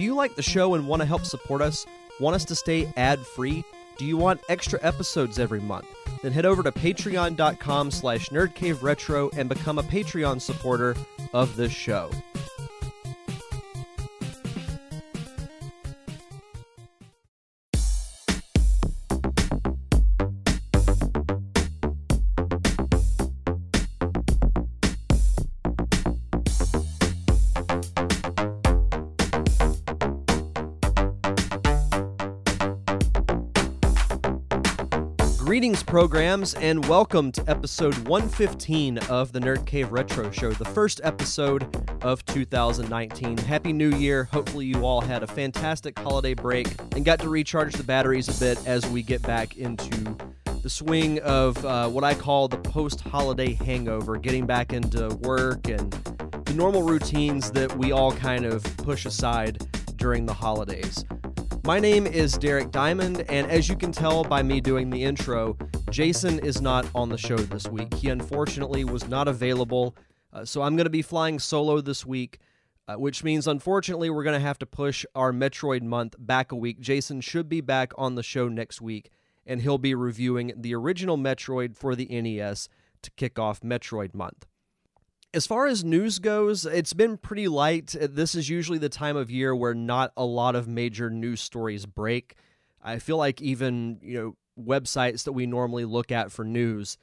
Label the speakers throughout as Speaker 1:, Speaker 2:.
Speaker 1: Do you like the show and want to help support us? Want us to stay ad-free? Do you want extra episodes every month? Then head over to patreon.com slash nerdcaveretro and become a Patreon supporter of this show. Programs, and welcome to episode 115 of the Nerd Cave Retro Show, the first episode of 2019. Happy New Year. Hopefully, you all had a fantastic holiday break and got to recharge the batteries a bit as we get back into the swing of uh, what I call the post holiday hangover, getting back into work and the normal routines that we all kind of push aside during the holidays. My name is Derek Diamond, and as you can tell by me doing the intro, Jason is not on the show this week. He unfortunately was not available, uh, so I'm going to be flying solo this week, uh, which means unfortunately we're going to have to push our Metroid month back a week. Jason should be back on the show next week, and he'll be reviewing the original Metroid for the NES to kick off Metroid month. As far as news goes, it's been pretty light. This is usually the time of year where not a lot of major news stories break. I feel like even, you know, websites that we normally look at for news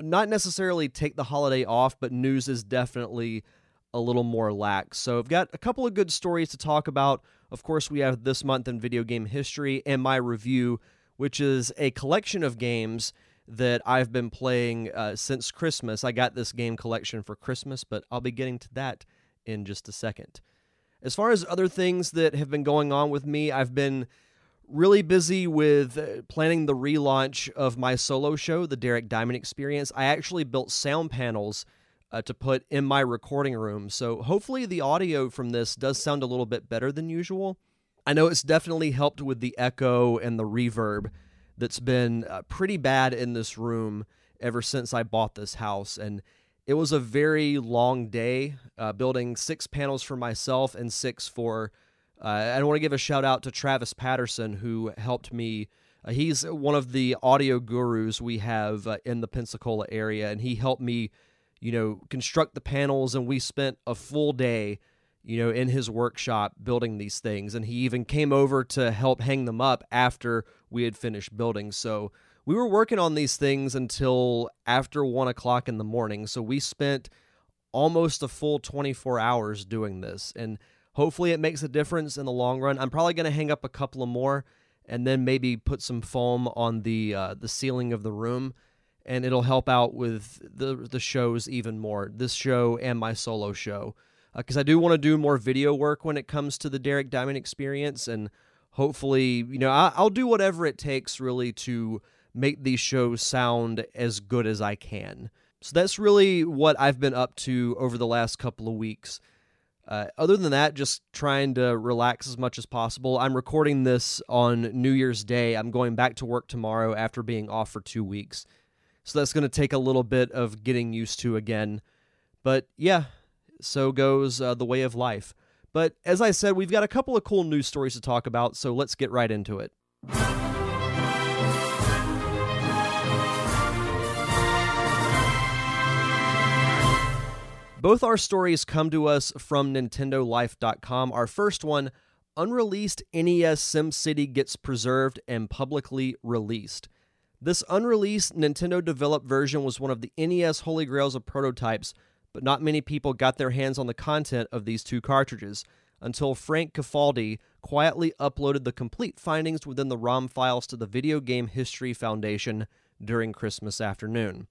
Speaker 1: not necessarily take the holiday off, but news is definitely a little more lax. So I've got a couple of good stories to talk about. Of course, we have this month in video game history and my review, which is a collection of games that I've been playing uh, since Christmas. I got this game collection for Christmas, but I'll be getting to that in just a second. As far as other things that have been going on with me, I've been really busy with uh, planning the relaunch of my solo show, The Derek Diamond Experience. I actually built sound panels uh, to put in my recording room, so hopefully the audio from this does sound a little bit better than usual. I know it's definitely helped with the echo and the reverb that's been uh, pretty bad in this room ever since I bought this house. And it was a very long day uh, building six panels for myself and six for. Uh, I want to give a shout out to Travis Patterson who helped me. Uh, he's one of the audio gurus we have uh, in the Pensacola area, and he helped me, you know, construct the panels. And we spent a full day you know, in his workshop building these things. And he even came over to help hang them up after we had finished building. So we were working on these things until after one o'clock in the morning. So we spent almost a full 24 hours doing this. And hopefully it makes a difference in the long run. I'm probably going to hang up a couple of more and then maybe put some foam on the uh, the ceiling of the room and it'll help out with the the shows even more. This show and my solo show because uh, I do want to do more video work when it comes to the Derek Diamond experience, and hopefully, you know, I, will do whatever it takes really to make these shows sound as good as I can. So that's really what I've been up to over the last couple of weeks. Uh, other than that, just trying to relax as much as possible. I'm recording this on New Year's Day. I'm going back to work tomorrow after being off for two weeks. So that's going to take a little bit of getting used to again. But yeah, so goes uh, the way of life. But as I said, we've got a couple of cool news stories to talk about, so let's get right into it. Both our stories come to us from NintendoLife.com. Our first one Unreleased NES SimCity gets preserved and publicly released. This unreleased Nintendo developed version was one of the NES holy grails of prototypes but not many people got their hands on the content of these two cartridges until Frank Cifaldi quietly uploaded the complete findings within the ROM files to the Video Game History Foundation during Christmas afternoon.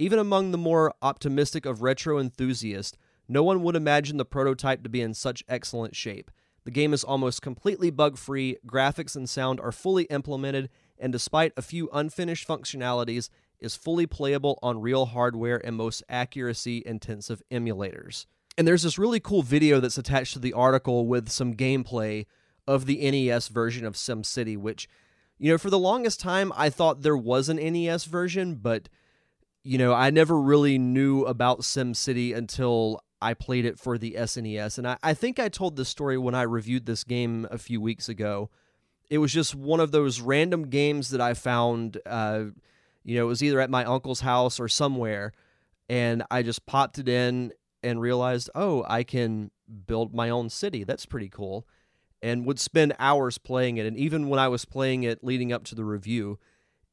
Speaker 1: Even among the more optimistic of retro enthusiasts, no one would imagine the prototype to be in such excellent shape. The game is almost completely bug free, graphics and sound are fully implemented, and despite a few unfinished functionalities, is fully playable on real hardware and most accuracy intensive emulators. And there's this really cool video that's attached to the article with some gameplay of the NES version of SimCity, which, you know, for the longest time I thought there was an NES version, but, you know, I never really knew about SimCity until I played it for the SNES. And I, I think I told this story when I reviewed this game a few weeks ago. It was just one of those random games that I found, uh, you know, it was either at my uncle's house or somewhere. And I just popped it in and realized, oh, I can build my own city. That's pretty cool. And would spend hours playing it. And even when I was playing it leading up to the review,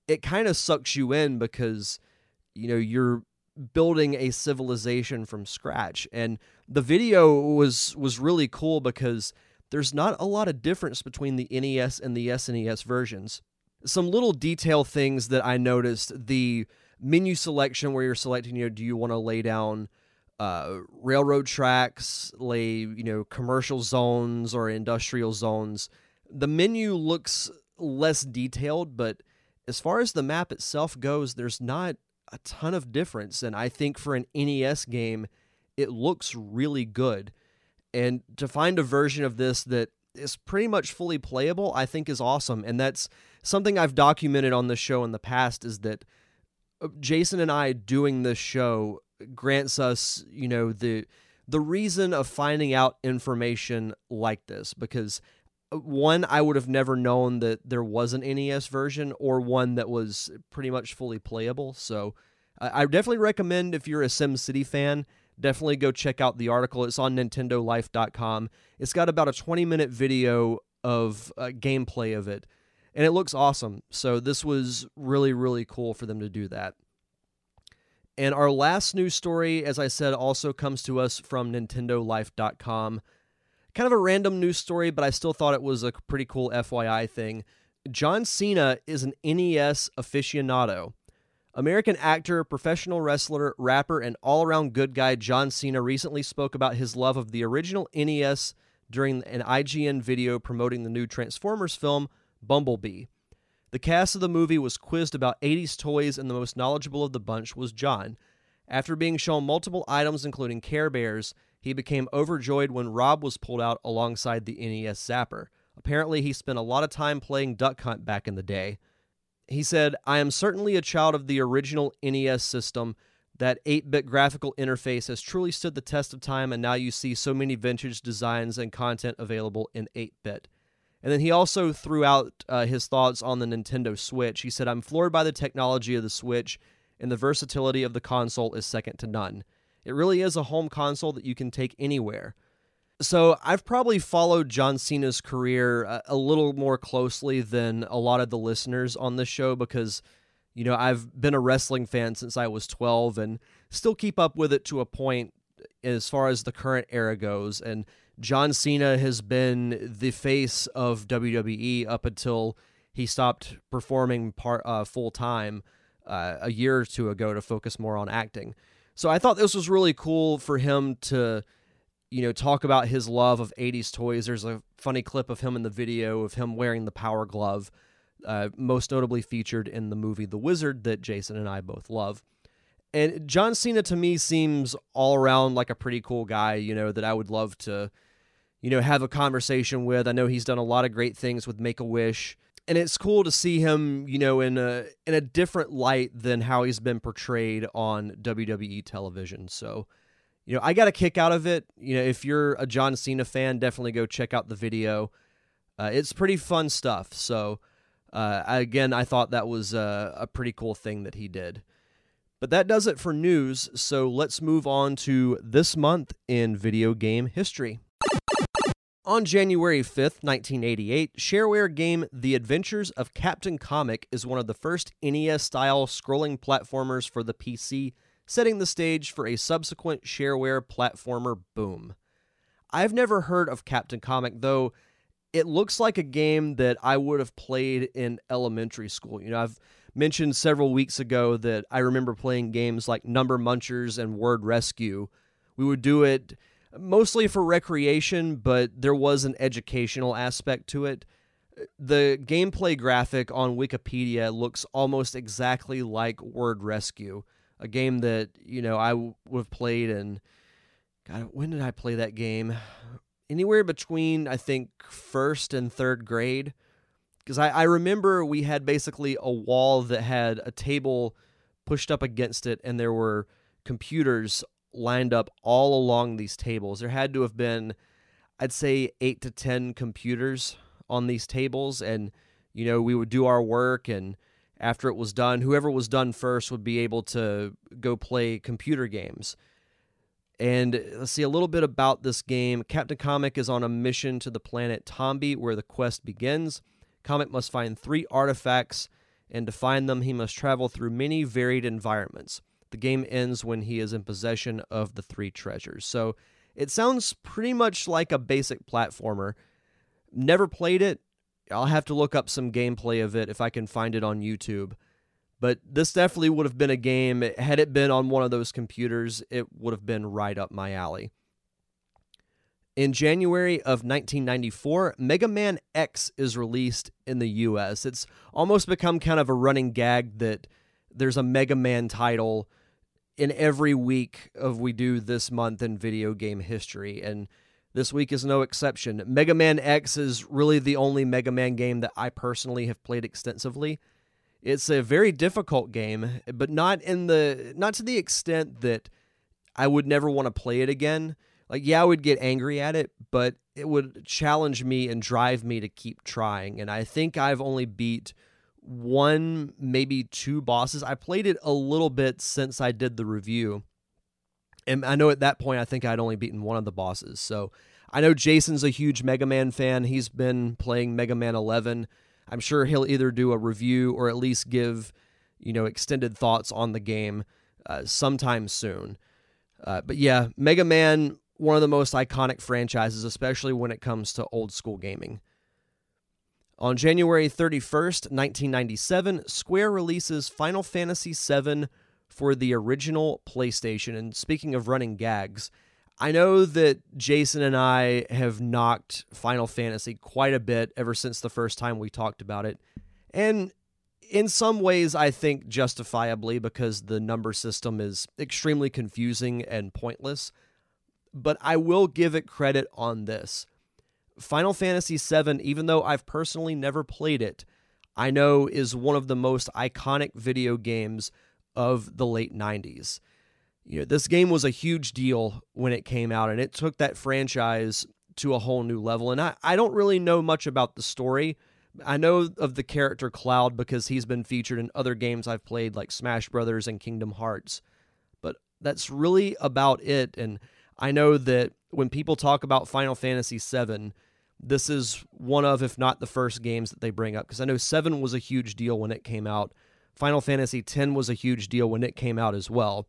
Speaker 1: it kind of sucks you in because, you know, you're building a civilization from scratch. And the video was was really cool because there's not a lot of difference between the NES and the SNES versions. Some little detail things that I noticed the menu selection where you're selecting, you know, do you want to lay down uh, railroad tracks, lay, you know, commercial zones or industrial zones. The menu looks less detailed, but as far as the map itself goes, there's not a ton of difference. And I think for an NES game, it looks really good. And to find a version of this that is pretty much fully playable, I think is awesome. And that's something I've documented on the show in the past is that uh, Jason and I doing this show grants us, you know, the the reason of finding out information like this because one I would have never known that there was an NES version or one that was pretty much fully playable. So I definitely recommend if you're a SimCity fan, definitely go check out the article. It's on nintendolife.com. It's got about a 20 minute video of uh, gameplay of it and it looks awesome. So this was really really cool for them to do that. And our last news story, as I said, also comes to us from NintendoLife.com. Kind of a random news story, but I still thought it was a pretty cool FYI thing. John Cena is an NES aficionado. American actor, professional wrestler, rapper, and all around good guy John Cena recently spoke about his love of the original NES during an IGN video promoting the new Transformers film, Bumblebee. The cast of the movie was quizzed about 80s toys, and the most knowledgeable of the bunch was John. After being shown multiple items, including Care Bears, he became overjoyed when R.O.B. was pulled out alongside the NES Zapper. Apparently, he spent a lot of time playing Duck Hunt back in the day. He said, I am certainly a child of the original NES system. That 8 bit graphical interface has truly stood the test of time, and now you see so many vintage designs and content available in 8 bit. And then he also threw out uh, his thoughts on the Nintendo Switch. He said, I'm floored by the technology of the Switch, and the versatility of the console is second to none. It really is a home console that you can take anywhere. So I've probably followed John Cena's career a, a little more closely than a lot of the listeners on this show because, you know, I've been a wrestling fan since I was 12 and still keep up with it to a point as far as the current era goes. And John Cena has been the face of WWE up until he stopped performing part uh, full time uh, a year or two ago to focus more on acting. So I thought this was really cool for him to, you know, talk about his love of 80s toys. There's a funny clip of him in the video of him wearing the Power Glove, uh, most notably featured in the movie The Wizard that Jason and I both love. And John Cena to me seems all around like a pretty cool guy, you know, that I would love to you know, have a conversation with. I know he's done a lot of great things with Make a Wish, and it's cool to see him, you know, in a in a different light than how he's been portrayed on WWE television. So, you know, I got a kick out of it. You know, if you're a John Cena fan, definitely go check out the video. Uh, it's pretty fun stuff. So, uh, again, I thought that was a, a pretty cool thing that he did. But that does it for news. So let's move on to this month in video game history. On January 5th, 1988, shareware game The Adventures of Captain Comic is one of the first NES style scrolling platformers for the PC, setting the stage for a subsequent shareware platformer boom. I've never heard of Captain Comic, though it looks like a game that I would have played in elementary school. You know, I've mentioned several weeks ago that I remember playing games like Number Munchers and Word Rescue. We would do it mostly for recreation, but there was an educational aspect to it. The gameplay graphic on Wikipedia looks almost exactly like Word Rescue, a game that, you know, I would have played and God, when did I play that game? Anywhere between I think first and third grade. Because I, I remember we had basically a wall that had a table pushed up against it and there were computers lined up all along these tables. There had to have been, I'd say, eight to 10 computers on these tables. And, you know, we would do our work. And after it was done, whoever was done first would be able to go play computer games. And uh, let's see a little bit about this game. Captain Comic is on a mission to the planet Tambi, where the quest begins. Comic must find three artifacts, and to find them, he must travel through many varied environments. The game ends when he is in possession of the three treasures. So it sounds pretty much like a basic platformer. Never played it. I'll have to look up some gameplay of it if I can find it on YouTube. But this definitely would have been a game, had it been on one of those computers, it would have been right up my alley. In January of 1994, Mega Man X is released in the US. It's almost become kind of a running gag that there's a Mega Man title in every week of we do this month in video game history and this week is no exception. Mega Man X is really the only Mega Man game that I personally have played extensively. It's a very difficult game, but not in the not to the extent that I would never want to play it again. Like yeah, I would get angry at it, but it would challenge me and drive me to keep trying. And I think I've only beat one, maybe two bosses. I played it a little bit since I did the review. And I know at that point, I think I'd only beaten one of the bosses. So I know Jason's a huge Mega Man fan. He's been playing Mega Man 11. I'm sure he'll either do a review or at least give, you know, extended thoughts on the game uh, sometime soon. Uh, but yeah, Mega Man, one of the most iconic franchises, especially when it comes to old school gaming. On January 31st, 1997, Square releases Final Fantasy VII for the original PlayStation. And speaking of running gags, I know that Jason and I have knocked Final Fantasy quite a bit ever since the first time we talked about it. And in some ways, I think justifiably because the number system is extremely confusing and pointless. But I will give it credit on this. Final Fantasy VII, even though I've personally never played it, I know is one of the most iconic video games of the late 90s. You know, this game was a huge deal when it came out, and it took that franchise to a whole new level. And I, I don't really know much about the story. I know of the character Cloud because he's been featured in other games I've played, like Smash Brothers and Kingdom Hearts. But that's really about it. And I know that when people talk about Final Fantasy VII, this is one of, if not the first games that they bring up. Because I know 7 was a huge deal when it came out. Final Fantasy X was a huge deal when it came out as well.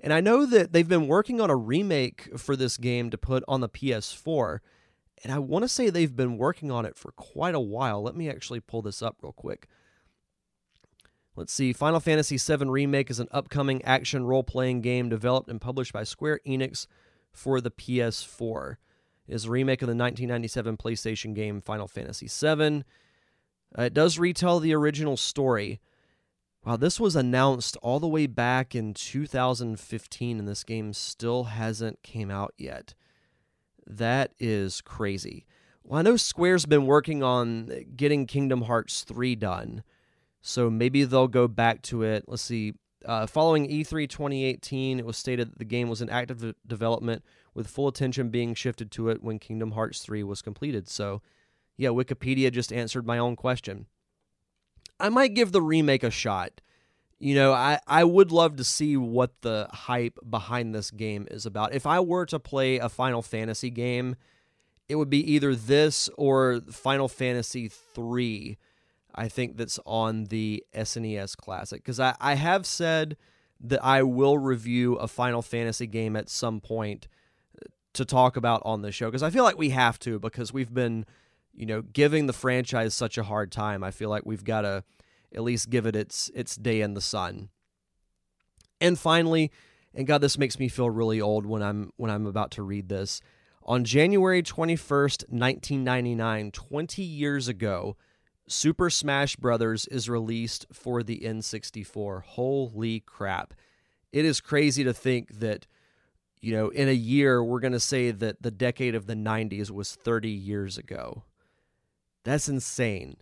Speaker 1: And I know that they've been working on a remake for this game to put on the PS4. And I want to say they've been working on it for quite a while. Let me actually pull this up real quick. Let's see. Final Fantasy VII Remake is an upcoming action role playing game developed and published by Square Enix for the PS4 is a remake of the 1997 PlayStation game Final Fantasy VII. Uh, it does retell the original story. Wow, this was announced all the way back in 2015, and this game still hasn't came out yet. That is crazy. Well, I know Square's been working on getting Kingdom Hearts 3 done, so maybe they'll go back to it. Let's see. Uh, following E3 2018, it was stated that the game was in active development with full attention being shifted to it when Kingdom Hearts 3 was completed. So, yeah, Wikipedia just answered my own question. I might give the remake a shot. You know, I, I would love to see what the hype behind this game is about. If I were to play a Final Fantasy game, it would be either this or Final Fantasy 3. I think that's on the SNES Classic. Because I, I have said that I will review a Final Fantasy game at some point uh, to talk about on the show because I feel like we have to because we've been, you know, giving the franchise such a hard time. I feel like we've got to at least give it its its day in the sun. And finally, and God, this makes me feel really old when I'm when I'm about to read this. On January 21st, 1999, 20 years ago, Super Smash Brothers is released for the N64. Holy crap. It is crazy to think that you know, in a year, we're going to say that the decade of the 90s was 30 years ago. That's insane.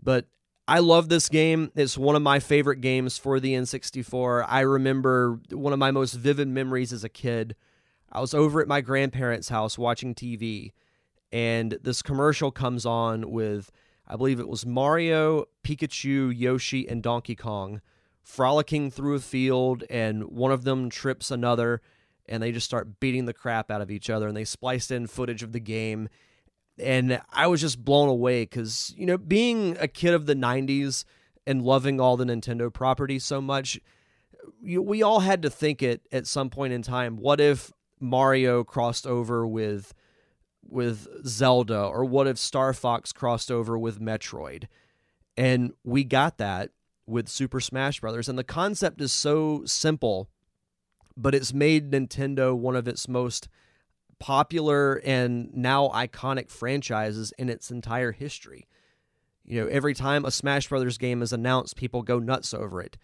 Speaker 1: But I love this game. It's one of my favorite games for the N64. I remember one of my most vivid memories as a kid. I was over at my grandparents' house watching TV, and this commercial comes on with, I believe it was Mario, Pikachu, Yoshi, and Donkey Kong frolicking through a field, and one of them trips another, and they just start beating the crap out of each other. And they spliced in footage of the game and I was just blown away because you know being a kid of the '90s and loving all the Nintendo properties so much, we all had to think it at some point in time. What if Mario crossed over with with Zelda, or what if Star Fox crossed over with Metroid? And we got that with Super Smash Brothers, and the concept is so simple, but it's made Nintendo one of its most popular and now iconic franchises in its entire history. You know, every time a Smash Brothers game is announced, people go nuts over it.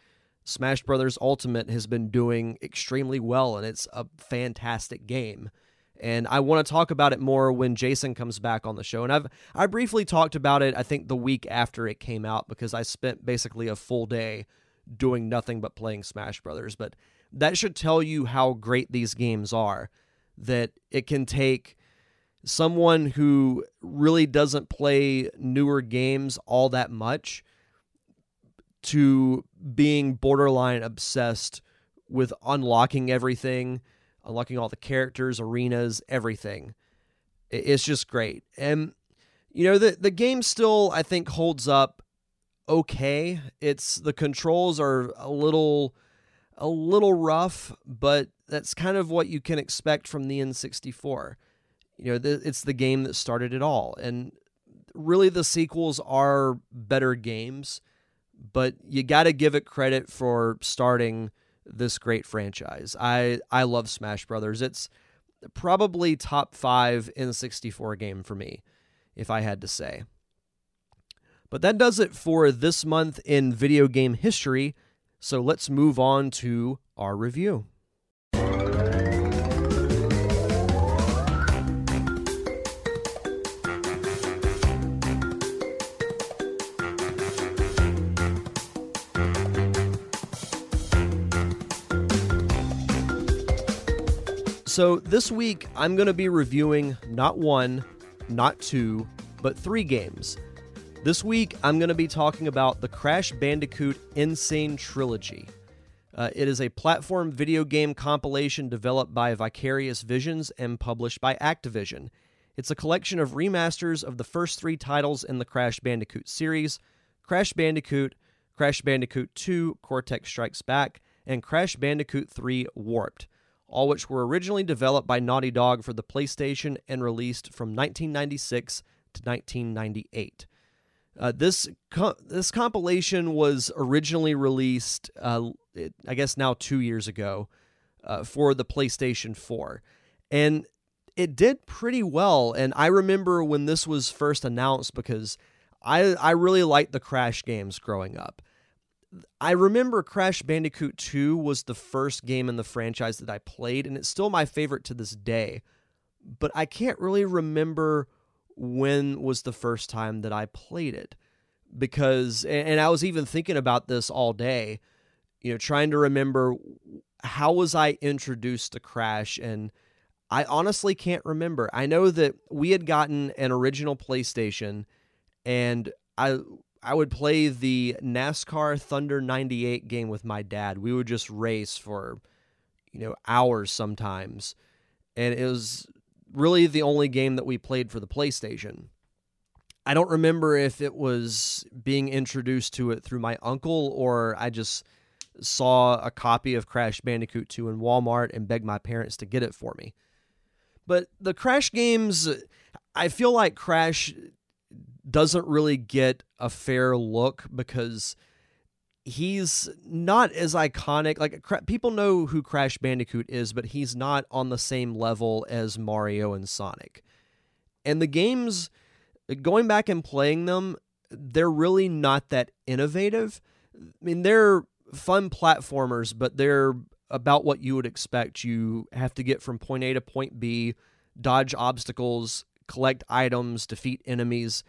Speaker 1: Smash Brothers Ultimate has been doing extremely well and it's a fantastic game. And I want to talk about it more when Jason comes back on the show. And I've I briefly talked about it I think the week after it came out because I spent basically a full day doing nothing but playing Smash Brothers, but that should tell you how great these games are that it can take someone who really doesn't play newer games all that much to being borderline obsessed with unlocking everything, Uh, unlocking all the characters, arenas, everything. It's just great. And you know, the the game still I think holds up okay. It's the controls are a little a little rough, but that's kind of what you can expect from the N64. You know, the, it's the game that started it all. And really, the sequels are better games, but you got to give it credit for starting this great franchise. I, I love Smash Brothers. It's probably top five N64 game for me, if I had to say. But that does it for this month in video game history. So let's move on to our review. So, this week I'm going to be reviewing not one, not two, but three games. This week I'm going to be talking about the Crash Bandicoot N. Sane Trilogy. Uh, it is a platform video game compilation developed by Vicarious Visions and published by Activision. It's a collection of remasters of the first three titles in the Crash Bandicoot series Crash Bandicoot, Crash Bandicoot 2 Cortex Strikes Back, and Crash Bandicoot 3 Warped all which were originally developed by Naughty Dog for the PlayStation and released from 1996 to 1998. Uh, this co- this compilation was originally released, uh, it, I guess now two years ago, uh, for the PlayStation 4, and it did pretty well. And I remember when this was first announced because I I really liked the Crash games growing up. I remember Crash Bandicoot 2 was the first game in the franchise that I played, and it's still my favorite to this day. But I can't really remember when was the first time that I played it. Because, and I was even thinking about this all day, you know, trying to remember how was I introduced to Crash, and I honestly can't remember. I know that we had gotten an original PlayStation, and I I would play the NASCAR Thunder 98 game with my dad. We would just race for, you know, hours sometimes. And it was really the only game that we played for the PlayStation. I don't remember if it was being introduced to it through my uncle or I just saw a copy of Crash Bandicoot 2 in Walmart and begged my parents to get it for me. But the Crash games, I feel like Crash doesn't really get a fair look because he's not as iconic. Like people know who Crash Bandicoot is, but he's not on the same level as Mario and Sonic. And the games, going back and playing them, they're really not that innovative. I mean, they're fun platformers, but they're about what you would expect. You have to get from point A to point B, dodge obstacles, collect items, defeat enemies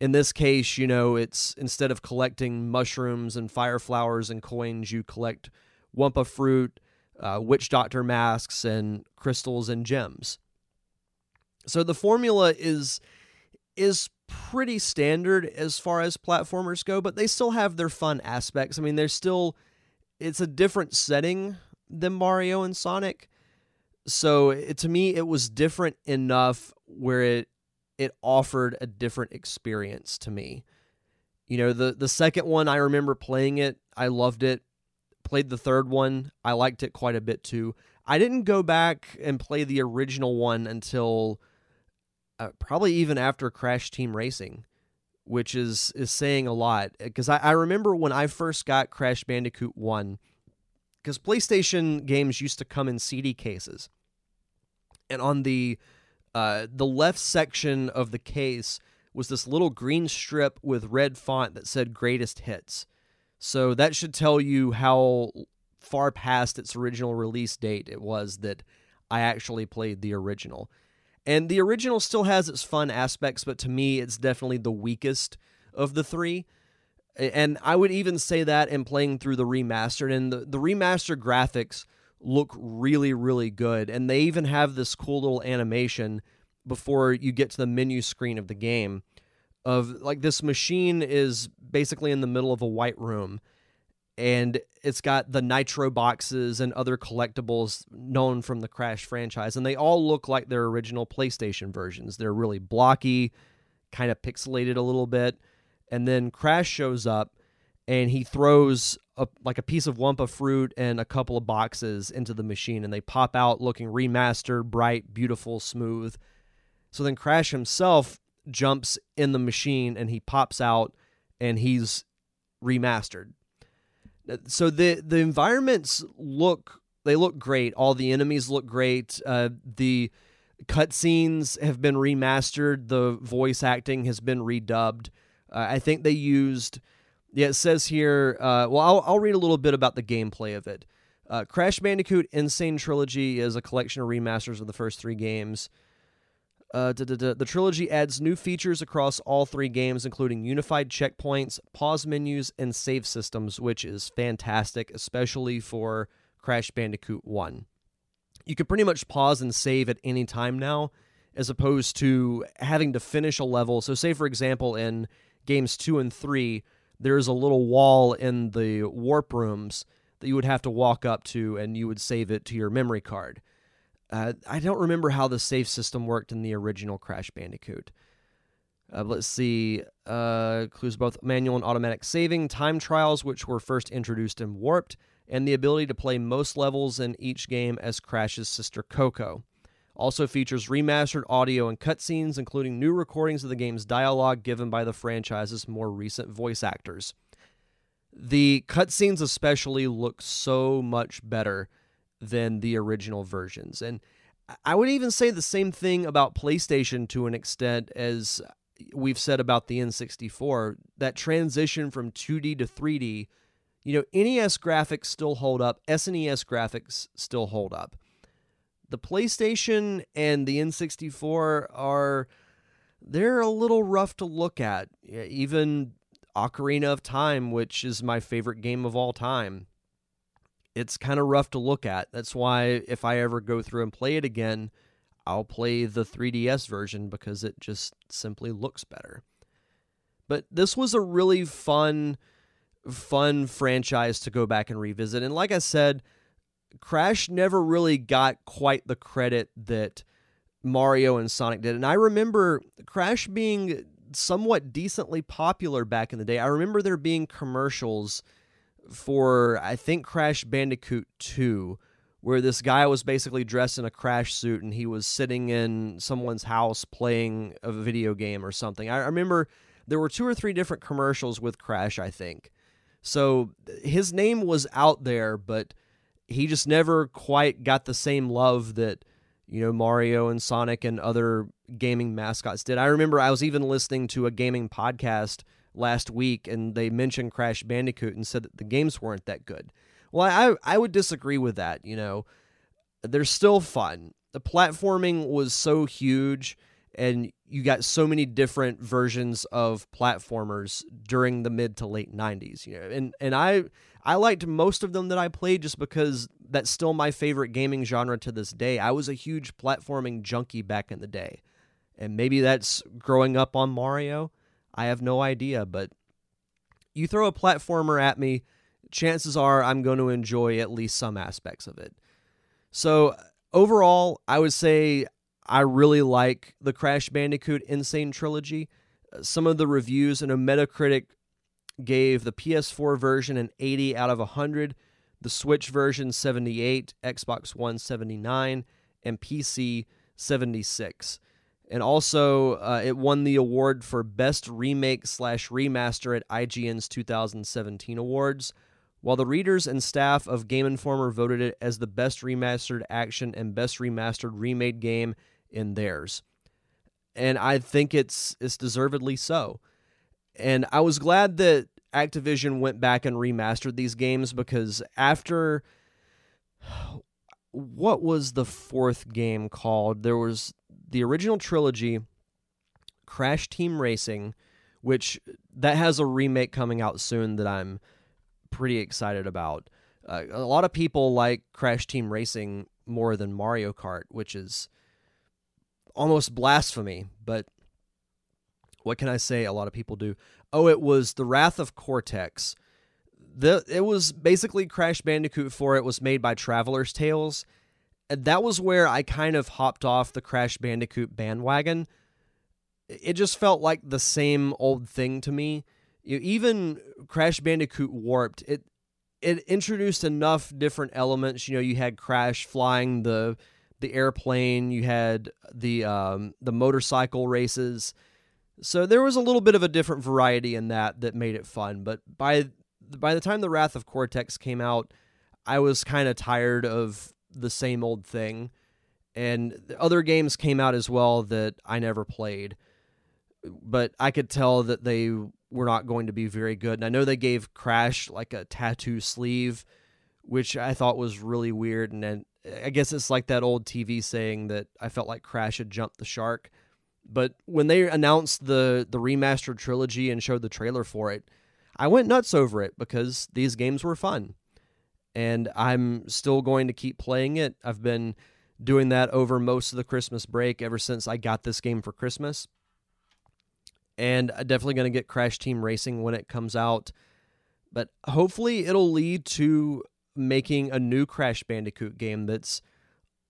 Speaker 1: In this case, you know, it's instead of collecting mushrooms and fire flowers and coins, you collect Wumpa fruit, uh, witch doctor masks, and crystals and gems. So the formula is is pretty standard as far as platformers go, but they still have their fun aspects. I mean, they're still it's a different setting than Mario and Sonic. So it, to me, it was different enough where it it offered a different experience to me. You know, the the second one I remember playing it, I loved it. Played the third one, I liked it quite a bit too. I didn't go back and play the original one until uh, probably even after Crash Team Racing, which is is saying a lot. Because I, I remember when I first got Crash Bandicoot One, because PlayStation games used to come in CD cases, and on the uh, the left section of the case was this little green strip with red font that said "Greatest Hits." So that should tell you how far past its original release date it was that I actually played the original. And the original still has its fun aspects, but to me, it's definitely the weakest of the three. And I would even say that in playing through the remastered. And the, the remastered graphics look really, really good. And they even have this cool little animation before you get to the menu screen of the game of like this machine is basically in the middle of a white room and it's got the nitro boxes and other collectibles known from the Crash franchise, and they all look like their original PlayStation versions. They're really blocky, kind of pixelated a little bit, and then Crash shows up and he throws a, like a piece of Wumpa fruit and a couple of boxes into the machine, and they pop out looking remastered, bright, beautiful, smooth. So then Crash himself jumps in the machine and he pops out and he's remastered so the the environments look they look great. All the enemies look great. Uh, the cutscenes have been remastered. The voice acting has been redubbed. Uh, I think they used. Yeah, it says here. Uh, well, I'll, I'll read a little bit about the gameplay of it. Uh, Crash Bandicoot N. Sane Trilogy is a collection of remasters of the first three games. Uh, the trilogy adds new features across all three games, including unified checkpoints, pause menus, and save systems, which is fantastic, especially for Crash Bandicoot 1. You can pretty much pause and save at any time now, as opposed to having to finish a level. So, say, for example, in games 2 and 3, there's a little wall in the warp rooms that you would have to walk up to, and you would save it to your memory card. Uh, I don't remember how the save system worked in the original Crash Bandicoot. Uh, let's see. Uh, includes both manual and automatic saving, time trials, which were first introduced in Warped, and the ability to play most levels in each game as Crash's sister Coco. Also features remastered audio and cutscenes, including new recordings of the game's dialogue given by the franchise's more recent voice actors. The cutscenes, especially, look so much better than the original versions. And I would even say the same thing about PlayStation to an extent as we've said about the N64. That transition from 2D to 3D, you know, NES graphics still hold up, SNES graphics still hold up. The PlayStation and the N64 are they're a little rough to look at. Even Ocarina of Time, which is my favorite game of all time, it's kind of rough to look at. That's why if I ever go through and play it again, I'll play the 3DS version because it just simply looks better. But this was a really fun fun franchise to go back and revisit. And like I said, Crash never really got quite the credit that Mario and Sonic did. And I remember Crash being somewhat decently popular back in the day. I remember there being commercials for I think Crash Bandicoot 2 where this guy was basically dressed in a crash suit and he was sitting in someone's house playing a video game or something. I remember there were two or three different commercials with Crash, I think. So his name was out there, but he just never quite got the same love that you know Mario and Sonic and other gaming mascots did. I remember I was even listening to a gaming podcast last week, and they mentioned Crash Bandicoot and said that the games weren't that good. Well, I I would disagree with that. You know, they're still fun. The platforming was so huge, and you got so many different versions of platformers during the mid to late 90s you know and and I I liked most of them that I played just because that's still my favorite gaming genre to this day. I was a huge platforming junkie back in the day. And maybe that's growing up on Mario. I have no idea, but you throw a platformer at me, chances are I'm going to enjoy at least some aspects of it. So, overall, I would say I really like the Crash Bandicoot N. Sane Trilogy. Some of the reviews, and a Metacritic gave the PS4 version an 80 out of 100, the Switch version 78, Xbox One 79, and PC 76. And also, uh, it won the award for Best Remake slash Remaster at IGN's 2017 awards, while the readers and staff of Game Informer voted it as the best remastered action and best remastered remade game in theirs. And I think it's it's deservedly so. And I was glad that Activision went back and remastered these games because after what was the fourth game called? There was the original trilogy, Crash Team Racing, which that has a remake coming out soon that I'm pretty excited about. Uh, a lot of people like Crash Team Racing more than Mario Kart, which is almost blasphemy, but what can I say? A lot of people do. Oh, it was The Wrath of Cortex. The it was basically Crash Bandicoot 4. It was made by Traveller's Tales. And that was where I kind of hopped off the Crash Bandicoot bandwagon. It just felt like the same old thing to me. You even Crash Bandicoot Warped, it it introduced enough different elements. You know, you had Crash flying the the airplane, you had the um, the motorcycle races so there was a little bit of a different variety in that that made it fun. But by by the time the Wrath of Cortex came out, I was kind of tired of the same old thing. And other games came out as well that I never played. But I could tell that they were not going to be very good. And I know they gave Crash like a tattoo sleeve, which I thought was really weird. And then I guess it's like that old TV saying that I felt like Crash had jumped the shark. But when they announced the the remastered trilogy and showed the trailer for it, I went nuts over it because these games were fun. And I'm still going to keep playing it. I've been doing that over most of the Christmas break ever since I got this game for Christmas. And I'm definitely going to get Crash Team Racing when it comes out. But hopefully it'll lead to making a new Crash Bandicoot game that's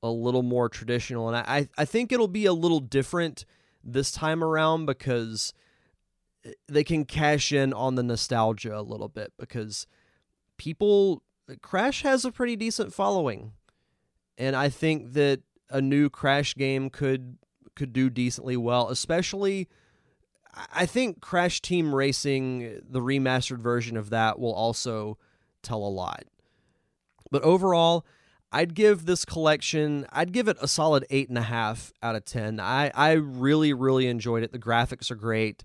Speaker 1: a little more traditional. And I, I think it'll be a little different this time around because they can cash in on the nostalgia a little bit because people Crash has a pretty decent following. And I think that a new Crash game could could do decently well, especially I think Crash Team Racing, the remastered version of that will also tell a lot. But overall, I'd give this collection, I'd give it a solid eight and a half out of ten. I I really really enjoyed it. The graphics are great.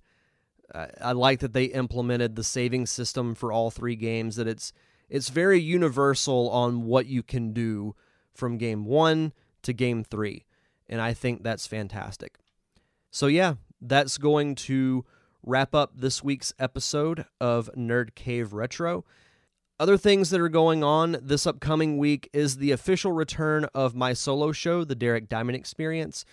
Speaker 1: Uh, I like that they implemented the saving system for all three games. That it's it's very universal on what you can do from game one to game three, and I think that's fantastic. So yeah, that's going to wrap up this week's episode of Nerd Cave Retro. Other things that are going on this upcoming week is the official return of my solo show, The Derek Diamond Experience.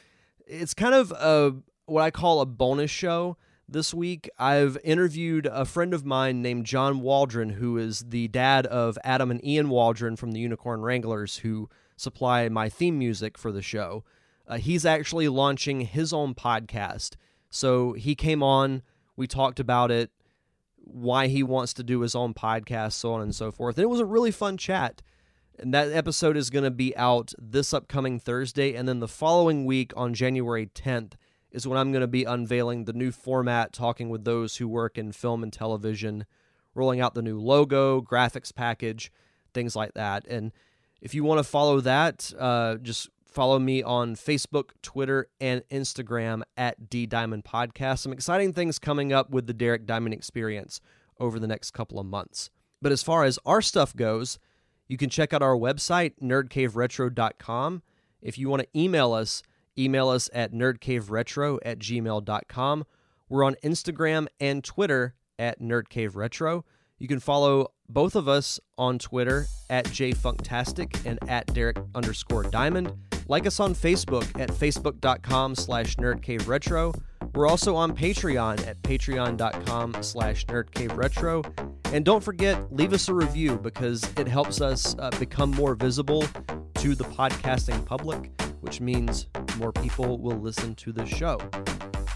Speaker 1: It's kind of a what I call a bonus show this week. I've interviewed a friend of mine named John Waldron, who is the dad of Adam and Ian Waldron from the Unicorn Wranglers, who supply my theme music for the show. Uh, he's actually launching his own podcast. So he came on, we talked about it why he wants to do his own podcast, so on and so forth. And it was a really fun chat. And that episode is going to be out this upcoming Thursday. And then the following week on January 10th is when I'm going to be unveiling the new format, talking with those who work in film and television, rolling out the new logo, graphics package, things like that. And if you want to follow that, uh, just Follow me on Facebook, Twitter, and Instagram at D Diamond Podcast. Some exciting things coming up with the Derek Diamond Experience over the next couple of months. But as far as our stuff goes, you can check out our website, nerdcaveretro.com. If you want to email us, Email us at nerdcaveretro at gmail.com. We're on Instagram and Twitter at nerdcaveretro. You can follow both of us on Twitter at jfunktastic and at Derek underscore Diamond. Like us on Facebook at facebook.com slash nerdcaveretro. We're also on Patreon at patreon.com slash nerdcaveretro. And don't forget, leave us a review because it helps us uh, become more visible to the podcasting public, which means more people will listen to the show.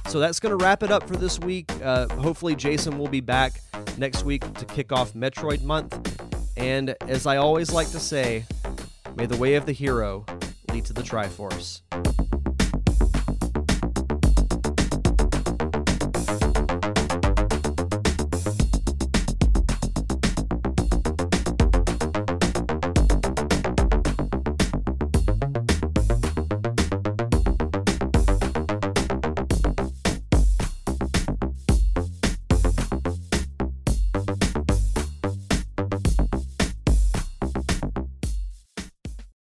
Speaker 1: So that's going to wrap it up for this week. Uh, hopefully, Jason will be back next week to kick off Metroid Month. And as I always like to say, may the way of the hero lead to the Triforce.